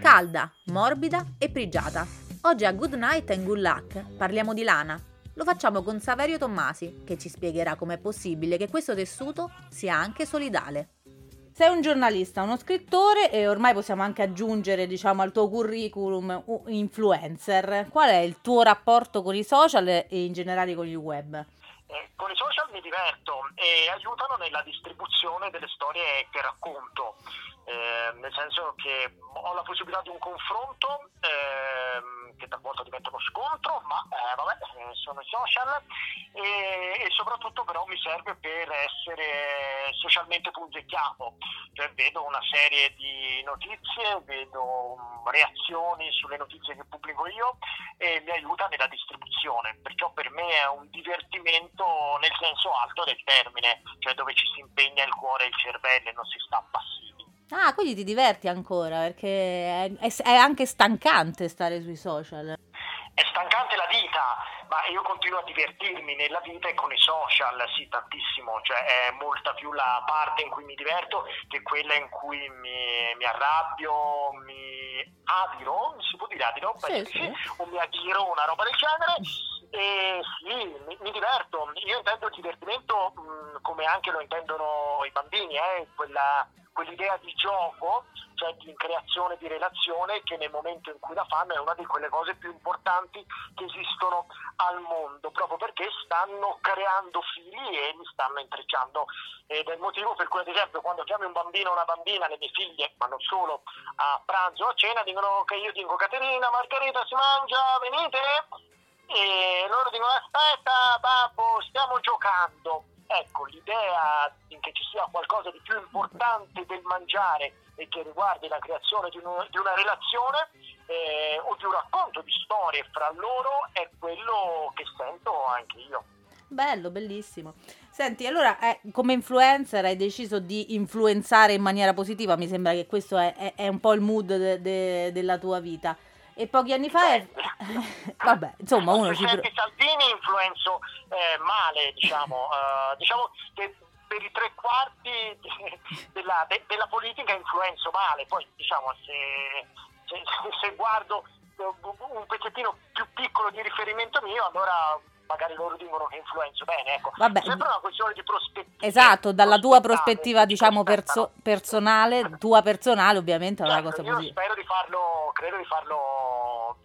Calda, morbida e prigiata. Oggi a Good Night and Good Luck parliamo di lana. Lo facciamo con Saverio Tommasi, che ci spiegherà com'è possibile che questo tessuto sia anche solidale. Sei un giornalista, uno scrittore e ormai possiamo anche aggiungere, diciamo, al tuo curriculum un influencer. Qual è il tuo rapporto con i social e in generale con il web? Eh, con i social mi diverto e aiutano nella distribuzione delle storie che racconto, eh, nel senso che ho la possibilità di un confronto. Eh, che talvolta diventa uno scontro, ma eh, vabbè, eh, sono i social. E, e, soprattutto però mi serve per essere socialmente punzecchiato, cioè vedo una serie di notizie, vedo mm, reazioni sulle notizie che pubblico io e mi aiuta nella distribuzione, perciò per me è un divertimento nel senso alto del termine, cioè dove ci si impegna il cuore e il cervello e non si sta passivi. Ah, quindi ti diverti ancora perché è, è, è, anche stancante stare sui social. È stancante la vita, ma io continuo a divertirmi nella vita e con i social, sì, tantissimo, cioè è molta più la parte in cui mi diverto che quella in cui mi, mi arrabbio, mi adiro, si può dire adiro? Sì, sì. o mi adiro, una roba del genere. E mi, mi diverto. Io intendo il divertimento mh, come anche lo intendono i bambini, eh, quella quell'idea di gioco, cioè di creazione di relazione, che nel momento in cui la fanno è una di quelle cose più importanti che esistono al mondo, proprio perché stanno creando fili e li stanno intrecciando. Ed è il motivo per cui, ad esempio, quando chiami un bambino o una bambina, le mie figlie, ma non solo, a pranzo o a cena, dicono che io dico Caterina, Margherita si mangia, venite? E dicono aspetta babbo, stiamo giocando Ecco, l'idea che ci sia qualcosa di più importante del mangiare e che riguardi la creazione di, un, di una relazione eh, o di un racconto di storie fra loro è quello che sento anche io. Bello, bellissimo. Senti, allora eh, come influencer hai deciso di influenzare in maniera positiva, mi sembra che questo è, è, è un po' il mood de, de, della tua vita. E pochi anni fa è... Vabbè, insomma, uno ci... Pro... Salvini influenzo eh, male, diciamo. Uh, diciamo che per i tre quarti della, de, della, politica influenzo male. Poi, diciamo, se, se, se guardo un pezzettino più piccolo di riferimento mio, allora magari loro dicono che influenzo bene, ecco. Vabbè. Sembra una questione di prospettiva. Esatto, dalla tua prospettiva, diciamo, perso- personale, tua personale, ovviamente è una certo, cosa io positiva. spero di farlo, credo di farlo,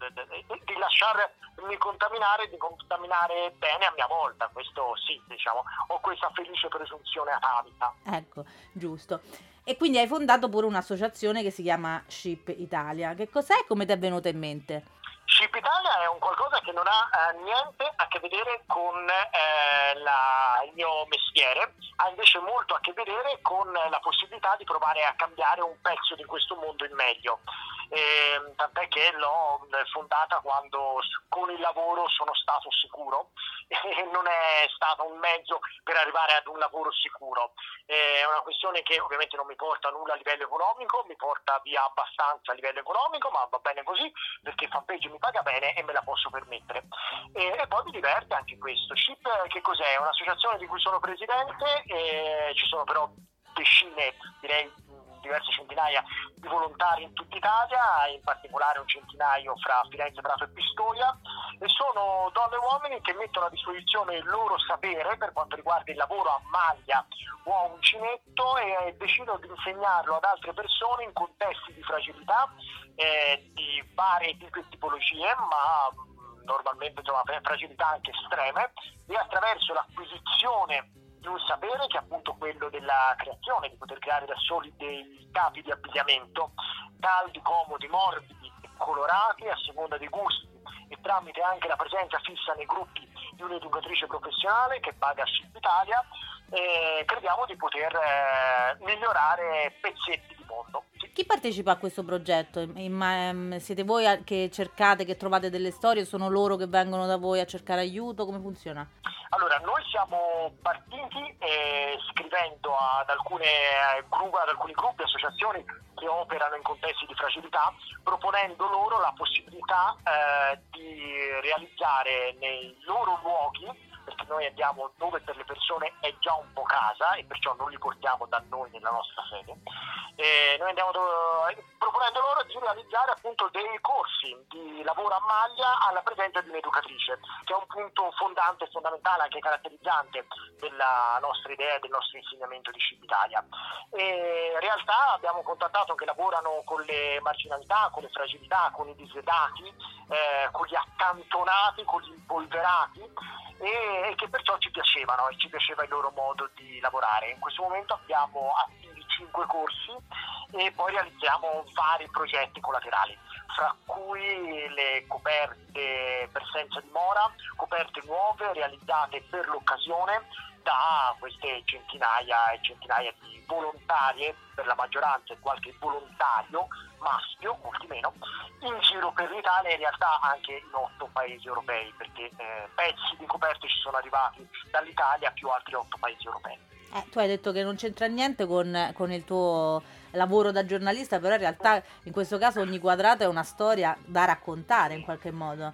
di lasciarmi contaminare, di contaminare bene a mia volta, questo sì, diciamo, ho questa felice presunzione atavica. Ecco, giusto. E quindi hai fondato pure un'associazione che si chiama Ship Italia. Che cos'è e come ti è venuta in mente? Ship Italia è un qualcosa che non ha eh, niente a che vedere con eh, la, il mio mestiere, ha invece molto a che vedere con la possibilità di provare a cambiare un pezzo di questo mondo in meglio. E, tant'è che l'ho fondata quando con il lavoro sono stato sicuro e non è stato un mezzo per arrivare ad un lavoro sicuro. È una questione che ovviamente non mi porta nulla a livello economico, mi porta via abbastanza a livello economico, ma va bene così perché fanpage mi paga bene e me la posso permettere. E, e poi mi diverte anche questo. SHIP che cos'è? È un'associazione di cui sono presidente, e ci sono però decine, direi diverse centinaia di volontari in tutta Italia, in particolare un centinaio fra Firenze, Prato e Pistoia, e sono donne e uomini che mettono a disposizione il loro sapere per quanto riguarda il lavoro a maglia o a uncinetto e decidono di insegnarlo ad altre persone in contesti di fragilità eh, di varie tipologie, ma normalmente insomma, fragilità anche estreme, e attraverso l'acquisizione di un sapere che è appunto quello della creazione, di poter creare da soli dei capi di abbigliamento caldi, comodi, morbidi e colorati a seconda dei gusti e tramite anche la presenza fissa nei gruppi di un'educatrice professionale che paga Ship Italia, eh, crediamo di poter eh, migliorare pezzetti di mondo. Chi partecipa a questo progetto? Ehm, siete voi che cercate, che trovate delle storie? Sono loro che vengono da voi a cercare aiuto? Come funziona? Allora, noi siamo partiti eh, scrivendo ad, alcune, eh, ad alcuni gruppi, associazioni che operano in contesti di fragilità, proponendo loro la possibilità eh, di realizzare nei loro luoghi perché noi andiamo dove per le persone è già un po' casa e perciò non li portiamo da noi nella nostra sede. E noi andiamo do- proponendo loro di realizzare appunto dei corsi di lavoro a maglia alla presenza di un'educatrice, che è un punto fondante fondamentale, anche caratterizzante della nostra idea e del nostro insegnamento di Civitalia. E in realtà abbiamo contattato che lavorano con le marginalità, con le fragilità, con i disedati, eh, con gli accantonati, con gli impolverati e, che perciò ci piacevano e ci piaceva il loro modo di lavorare. In questo momento abbiamo attivi 5 corsi e poi realizziamo vari progetti collaterali, fra cui le coperte per senza dimora, coperte nuove realizzate per l'occasione da queste centinaia e centinaia di volontarie, per la maggioranza qualche volontario maschio, l'Italia e in realtà anche in otto paesi europei, perché eh, pezzi di coperte ci sono arrivati dall'Italia più altri otto paesi europei. Eh, tu hai detto che non c'entra niente con, con, il tuo lavoro da giornalista, però in realtà in questo caso ogni quadrato è una storia da raccontare in qualche modo.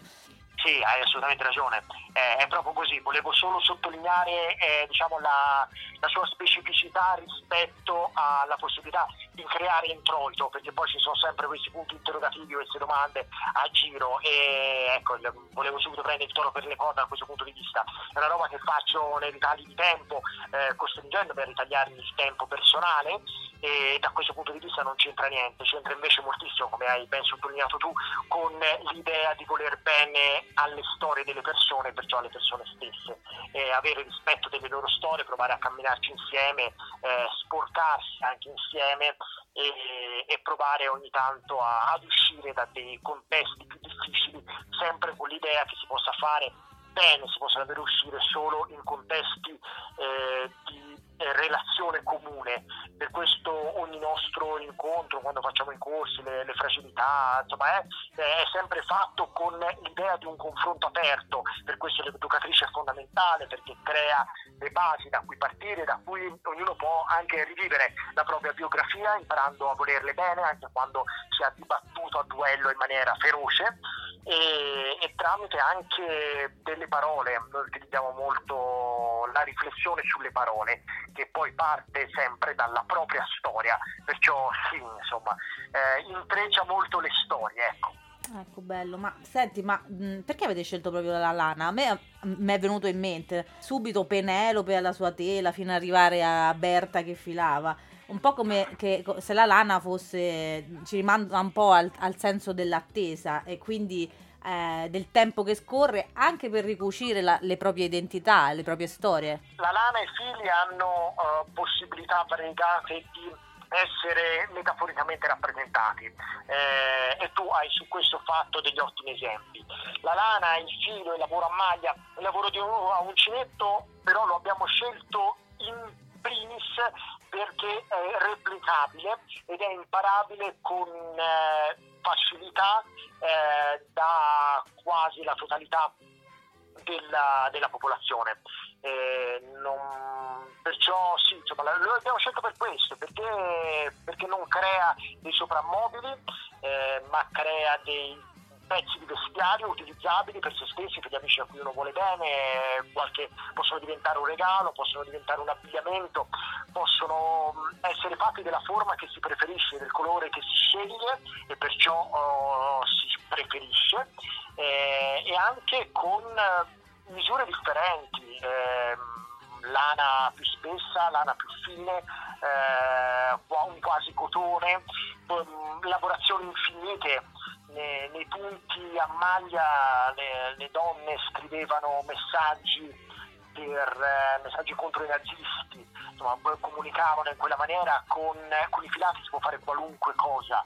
Sì, hai assolutamente ragione, eh, è proprio così, volevo solo sottolineare eh, diciamo, la, la, sua specificità rispetto alla possibilità di creare introito, perché poi ci sono sempre questi punti interrogativi, queste domande a giro e ecco, volevo subito prendere il toro per le cose da questo punto di vista, è una roba che faccio nei ritagli di tempo, eh, costringendo per ritagliarmi il tempo personale e da questo punto di vista non c'entra niente, c'entra invece moltissimo, come hai ben sottolineato tu, con l'idea di voler bene alle storie delle persone, perciò alle persone stesse, eh, avere rispetto delle loro storie, provare a camminarci insieme, eh, sporcarsi anche insieme e, e provare ogni tanto a, ad uscire da dei contesti più difficili, sempre con l'idea che si possa fare bene, si possa davvero uscire solo in contesti eh, di relazione comune. Per questo ogni nostro incontro, quando facciamo i corsi, le, le fragilità, insomma, è, è, sempre fatto con l'idea di un confronto aperto. Per questo l'educatrice è fondamentale perché crea le basi da cui partire, da cui ognuno può anche rivivere la propria biografia, imparando a volerle bene anche quando si è dibattuto a duello in maniera feroce e, e tramite anche delle parole, noi utilizziamo molto la riflessione sulle parole che poi parte sempre dalla propria storia, perciò sì, insomma, eh, intreccia molto le storie, ecco. Ecco, bello, ma senti, ma mh, perché avete scelto proprio la lana? A me mi è venuto in mente subito Penelope alla sua tela fino ad arrivare a Berta che filava un po' come se la lana fosse, ci rimanda un po' al, al senso dell'attesa e quindi eh, del tempo che scorre anche per ricucire la, le proprie identità, le proprie storie. La lana e i figli hanno uh, possibilità variegate di essere metaforicamente rappresentati eh, e tu hai su questo fatto degli ottimi esempi. La lana, il filo, il lavoro a maglia, il lavoro di un, a uncinetto però lo abbiamo scelto in primis perché è replicabile ed è imparabile con eh, facilità eh, da quasi la totalità della, della popolazione. Eh, non, perciò sì, insomma, lo abbiamo scelto per questo, perché, perché non crea dei soprammobili, eh, ma crea dei pezzi di vestiario utilizzabili per se stessi, per gli amici a cui uno vuole bene, qualche, possono diventare un regalo, possono diventare un abbigliamento, possono mm, essere fatti della forma che si preferisce, del colore che si sceglie e perciò oh, si preferisce eh, e anche con eh, misure differenti. Eh, lana più spessa, lana più fine, eh, un quasi cotone, lavorazioni infinite nei, nei punti a maglia le, le donne scrivevano messaggi per eh, messaggi contro i nazisti, insomma, comunicavano in quella maniera con, con, i filati si può fare qualunque cosa.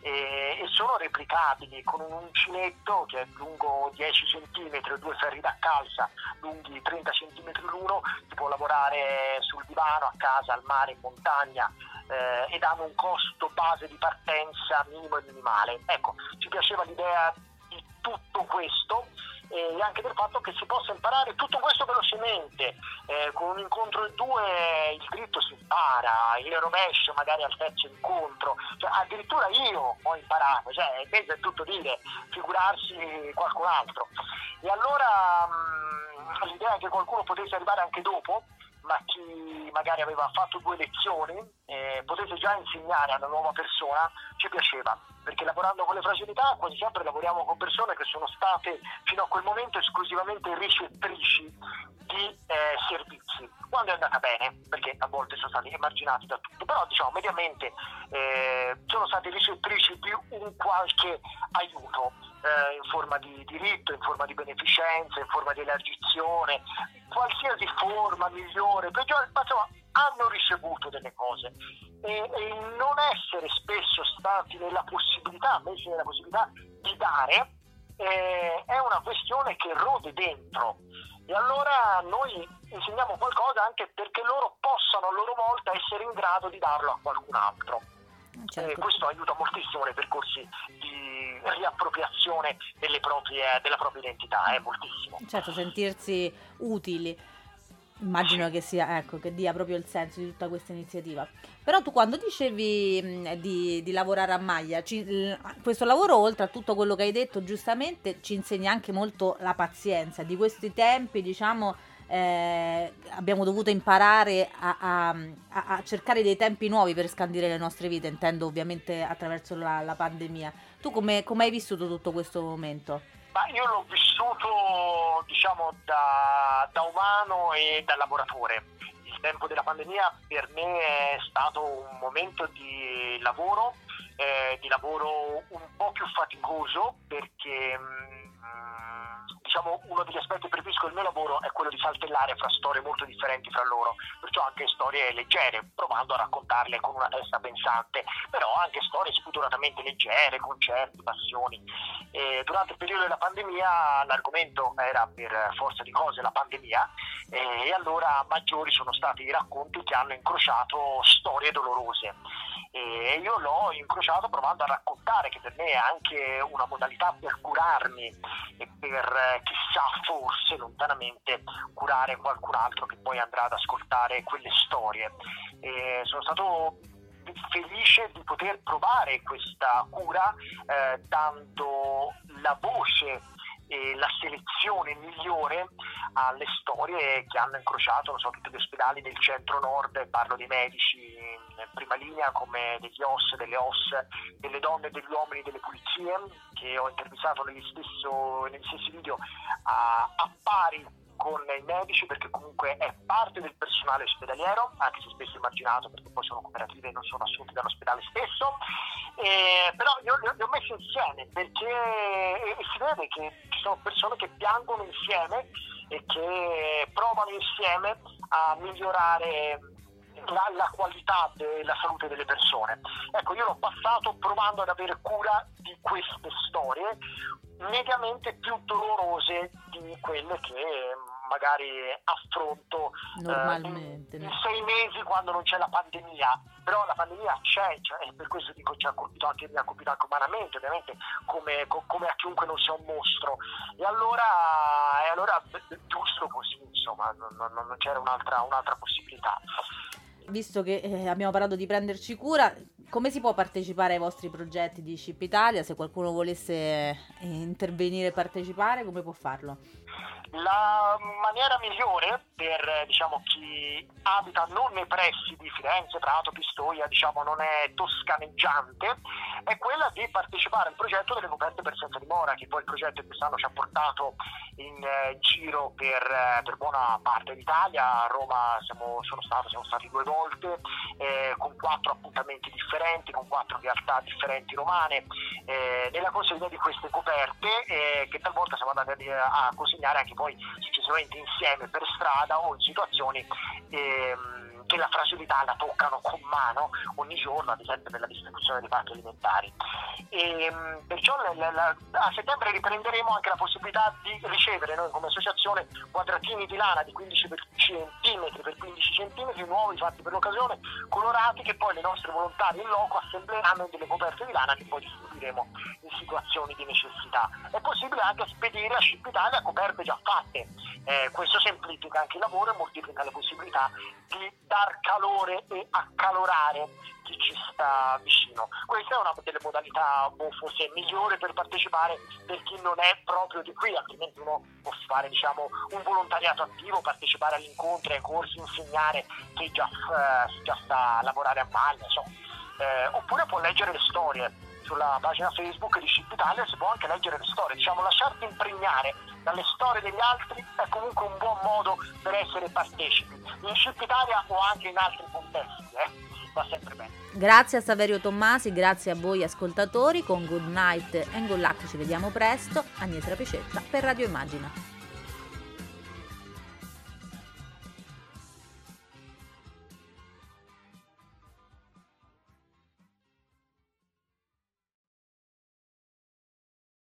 E, e, sono replicabili con un uncinetto che è lungo 10 cm e due ferri da calza lunghi 30 cm l'uno, si può lavorare sul divano, a casa, al mare, in montagna eh, ed hanno un costo base di partenza minimo e minimale. Ecco, ci piaceva l'idea di tutto questo e anche del fatto che si possa imparare tutto questo velocemente, eh, con un incontro e due il dritto si impara, il rovescio magari al terzo incontro, cioè, addirittura io ho imparato, cioè, questo è tutto dire, figurarsi qualcun altro. E allora mh, l'idea è che qualcuno potesse arrivare anche dopo, ma chi magari aveva fatto due lezioni eh, potesse già insegnare a una nuova persona, ci piaceva, perché lavorando con le fragilità quasi sempre lavoriamo con persone che sono state fino a quel momento esclusivamente ricettrici di eh, servizi. Quando è andata bene, perché a volte sono stati emarginati da tutto, però diciamo mediamente eh, sono stati ricettrici di un qualche aiuto eh, in forma di diritto, in forma di beneficenza, in forma di elargizione, qualsiasi forma migliore, peggiore, ma insomma hanno ricevuto delle cose e, e non essere spesso stati nella possibilità, messi nella possibilità di dare, eh, è una questione che rode dentro. E allora noi insegniamo qualcosa anche perché loro possano a loro volta essere in grado di darlo a qualcun altro. Certo. E questo aiuta moltissimo nei percorsi di riappropriazione proprie, della propria identità, è eh, moltissimo. Certo, sentirsi utili. Immagino che, sia, ecco, che dia proprio il senso di tutta questa iniziativa. Però tu quando dicevi di, di, lavorare a maglia, ci, questo lavoro oltre a tutto quello che hai detto giustamente ci insegna anche molto la pazienza di questi tempi, diciamo, eh, abbiamo dovuto imparare a, a, a, cercare dei tempi nuovi per scandire le nostre vite, intendo ovviamente attraverso la, la pandemia. Tu come hai vissuto tutto questo momento? Ma io l'ho vissuto diciamo da, da umano e da lavoratore. Il tempo della pandemia per me è stato un momento di lavoro, eh, di lavoro un po' più faticoso perché mh, diciamo, uno degli aspetti per cui il mio lavoro è quello di saltellare fra storie molto differenti fra loro, perciò anche storie leggere, provando a raccontarle con una testa pensante, però anche storie spudoratamente leggere, concerti, passioni. E durante il periodo della pandemia l'argomento era per forza di cose la pandemia e allora maggiori sono stati i racconti che hanno incrociato storie dolorose e io l'ho incrociato provando a raccontare che per me è anche una modalità per curarmi e per chissà forse lontanamente curare qualcun altro che poi andrà ad ascoltare quelle storie. E sono stato felice di poter provare questa cura eh, dando la voce e la selezione migliore alle storie che hanno incrociato so, tutti gli ospedali del centro-nord, parlo dei medici in prima linea come degli OS, delle OS, delle donne degli uomini delle pulizie che ho intervistato negli, stesso, negli stessi video a, a pari con i medici perché comunque è parte del personale ospedaliero, anche se spesso emarginato perché poi sono cooperative e non sono assunti dall'ospedale stesso, eh, però io li ho messi insieme perché si vede che ci sono persone che piangono insieme e che provano insieme a migliorare la, la, qualità della salute delle persone. Ecco, io l'ho passato provando ad avere cura di queste storie mediamente più dolorose di quelle che magari affronto normalmente eh, in, in, sei mesi quando non c'è la pandemia. Però la pandemia c'è cioè, per questo dico ci ha colpito anche, mi ha colpito anche umanamente ovviamente come, come, a chiunque non sia un mostro. E allora, e allora giusto così insomma non, non, non c'era un'altra, un'altra possibilità. Visto che eh, abbiamo parlato di prenderci cura, come si può partecipare ai vostri progetti di Chip Italia? Se qualcuno volesse eh, intervenire e partecipare, come può farlo? La maniera migliore per diciamo, chi abita non nei pressi di Firenze, Prato, Pistoia, diciamo, non è toscaneggiante, è quella di partecipare al progetto delle coperte per senza dimora, che poi il progetto quest'anno ci ha portato in eh, giro per, eh, per, buona parte d'Italia. A Roma siamo, sono stato, siamo stati due volte, eh, con quattro appuntamenti differenti, con quattro realtà differenti romane, eh, nella consegna di queste coperte eh, che talvolta siamo andati a, a consegnare anche poi successivamente insieme per strada o in situazioni ehm, che la fragilità la toccano con mano ogni giorno, ad esempio per la distribuzione dei pacchi alimentari. E, ehm, perciò la, la, a settembre riprenderemo anche la possibilità di ricevere noi come associazione quadratini di lana di 15 cm x 15 cm nuovi fatti per l'occasione, colorati che poi le nostre volontarie in loco assembleranno in delle coperte di lana che poi distribuiremo in situazioni di necessità. È possibile anche spedire a Ship Italia coperte già fatte, eh, questo semplifica anche il lavoro e moltiplica le possibilità di dar calore e accalorare chi ci sta vicino. Questa è una delle modalità boh, forse migliore per partecipare per chi non è proprio di qui, altrimenti uno può fare diciamo, un volontariato attivo, partecipare agli incontri, ai corsi, insegnare chi già, eh, già sta a lavorare a maglia, eh, oppure può leggere le storie sulla pagina Facebook di Ship Italia si può anche leggere le storie, diciamo lasciarti impregnare dalle storie degli altri è comunque un buon modo per essere partecipi, in Ship Italia o anche in altri contesti, eh? va sempre bene. Grazie a Saverio Tommasi, grazie a voi ascoltatori, con Good Night and Good Luck ci vediamo presto, Agnese Rapicetta per Radio Immagina.